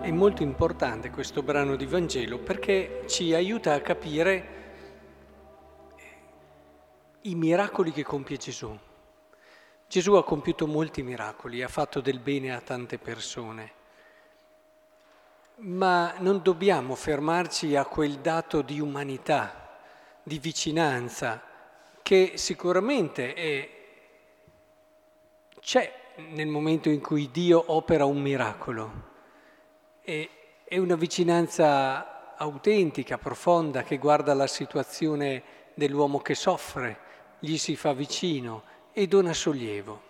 È molto importante questo brano di Vangelo perché ci aiuta a capire i miracoli che compie Gesù. Gesù ha compiuto molti miracoli, ha fatto del bene a tante persone, ma non dobbiamo fermarci a quel dato di umanità, di vicinanza, che sicuramente è, c'è nel momento in cui Dio opera un miracolo. E, è una vicinanza autentica, profonda, che guarda la situazione dell'uomo che soffre, gli si fa vicino e dona sollievo.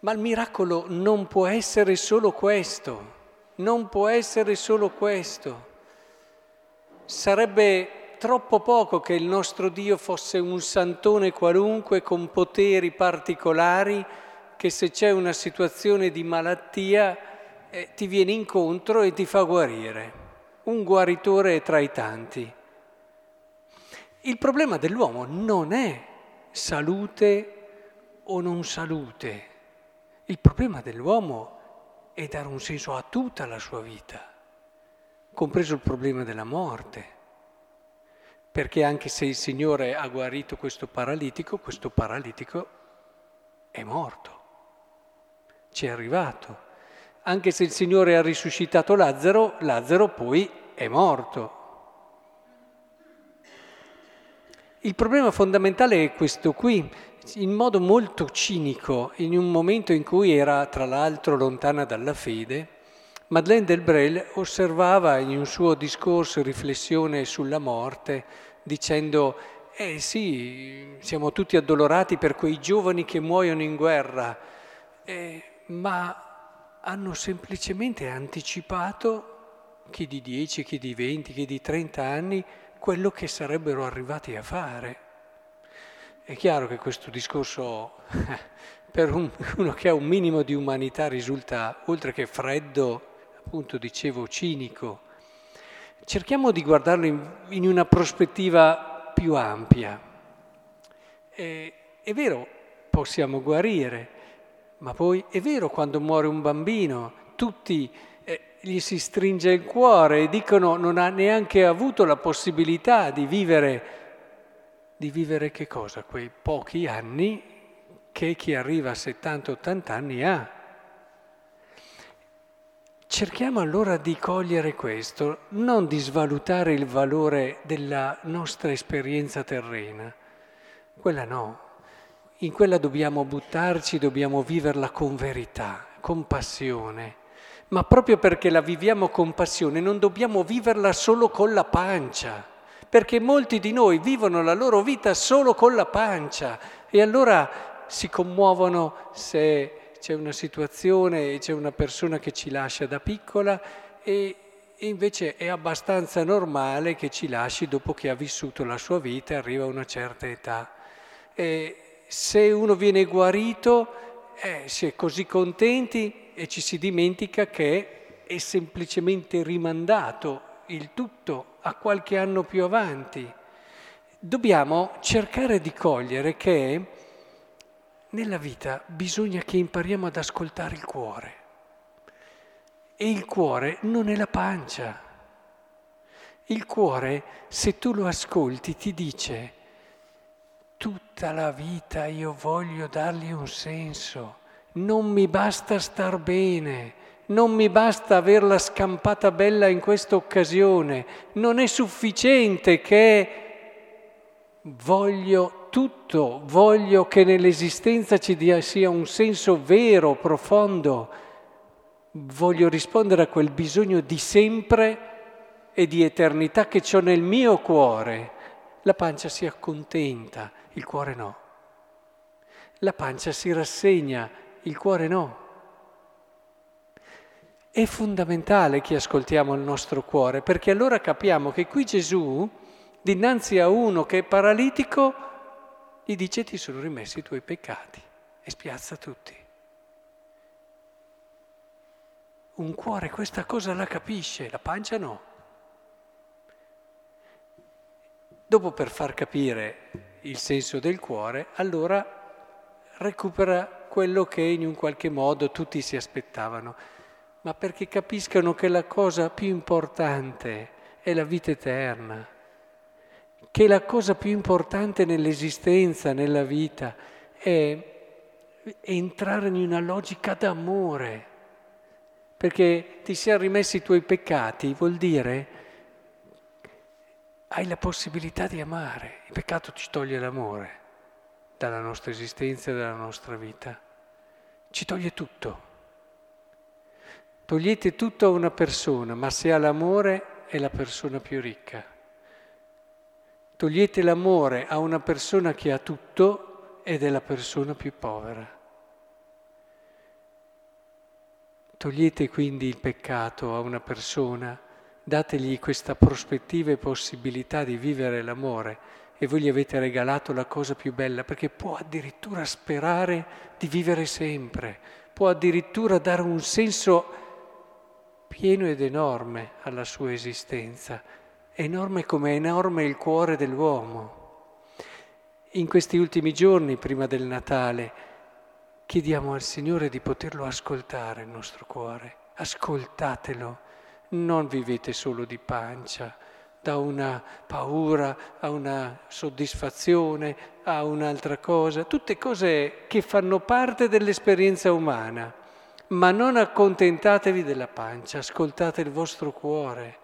Ma il miracolo non può essere solo questo, non può essere solo questo. Sarebbe troppo poco che il nostro Dio fosse un santone qualunque con poteri particolari che se c'è una situazione di malattia eh, ti viene incontro e ti fa guarire. Un guaritore tra i tanti. Il problema dell'uomo non è salute o non salute. Il problema dell'uomo è dare un senso a tutta la sua vita, compreso il problema della morte. Perché anche se il Signore ha guarito questo paralitico, questo paralitico è morto ci è arrivato. Anche se il Signore ha risuscitato Lazzaro, Lazzaro poi è morto. Il problema fondamentale è questo qui, in modo molto cinico, in un momento in cui era tra l'altro lontana dalla fede, Madeleine Delbrel osservava in un suo discorso, riflessione sulla morte, dicendo, eh sì, siamo tutti addolorati per quei giovani che muoiono in guerra, eh, ma hanno semplicemente anticipato, chi di 10, chi di 20, chi di 30 anni, quello che sarebbero arrivati a fare. È chiaro che questo discorso per un, uno che ha un minimo di umanità risulta, oltre che freddo, appunto dicevo, cinico. Cerchiamo di guardarlo in, in una prospettiva più ampia. È, è vero, possiamo guarire, ma poi è vero quando muore un bambino, tutti eh, gli si stringe il cuore e dicono non ha neanche avuto la possibilità di vivere, di vivere che cosa? Quei pochi anni che chi arriva a 70-80 anni ha. Cerchiamo allora di cogliere questo, non di svalutare il valore della nostra esperienza terrena, quella no, in quella dobbiamo buttarci, dobbiamo viverla con verità, con passione. Ma proprio perché la viviamo con passione non dobbiamo viverla solo con la pancia, perché molti di noi vivono la loro vita solo con la pancia e allora si commuovono se c'è una situazione e c'è una persona che ci lascia da piccola e, invece è abbastanza normale che ci lasci dopo che ha vissuto la sua vita e arriva a una certa età. E, se uno viene guarito eh, si è così contenti e ci si dimentica che è semplicemente rimandato il tutto a qualche anno più avanti. Dobbiamo cercare di cogliere che nella vita bisogna che impariamo ad ascoltare il cuore. E il cuore non è la pancia. Il cuore, se tu lo ascolti, ti dice Tutta la vita io voglio dargli un senso, non mi basta star bene, non mi basta averla scampata bella in questa occasione, non è sufficiente che voglio tutto, voglio che nell'esistenza ci dia, sia un senso vero, profondo, voglio rispondere a quel bisogno di sempre e di eternità che ho nel mio cuore. La pancia si accontenta il cuore no. La pancia si rassegna, il cuore no. È fondamentale che ascoltiamo il nostro cuore, perché allora capiamo che qui Gesù, dinanzi a uno che è paralitico, gli dice ti sono rimessi i tuoi peccati e spiazza tutti. Un cuore questa cosa la capisce, la pancia no. Dopo per far capire il senso del cuore, allora recupera quello che in un qualche modo tutti si aspettavano. ma perché capiscano che la cosa più importante è la vita eterna, che la cosa più importante nell'esistenza, nella vita, è entrare in una logica d'amore, perché ti siano rimessi i tuoi peccati, vuol dire hai la possibilità di amare. Il peccato ci toglie l'amore dalla nostra esistenza dalla nostra vita. Ci toglie tutto. Togliete tutto a una persona, ma se ha l'amore è la persona più ricca. Togliete l'amore a una persona che ha tutto ed è la persona più povera. Togliete quindi il peccato a una persona, dategli questa prospettiva e possibilità di vivere l'amore e voi gli avete regalato la cosa più bella perché può addirittura sperare di vivere sempre, può addirittura dare un senso pieno ed enorme alla sua esistenza, enorme come è enorme il cuore dell'uomo. In questi ultimi giorni, prima del Natale, Chiediamo al Signore di poterlo ascoltare il nostro cuore, ascoltatelo, non vivete solo di pancia, da una paura a una soddisfazione, a un'altra cosa, tutte cose che fanno parte dell'esperienza umana, ma non accontentatevi della pancia, ascoltate il vostro cuore,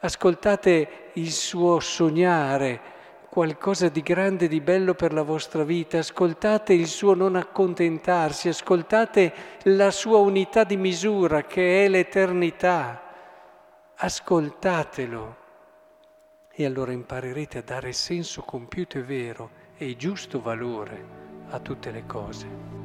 ascoltate il suo sognare, qualcosa di grande, di bello per la vostra vita, ascoltate il suo non accontentarsi, ascoltate la sua unità di misura che è l'eternità, ascoltatelo e allora imparerete a dare senso compiuto e vero e giusto valore a tutte le cose.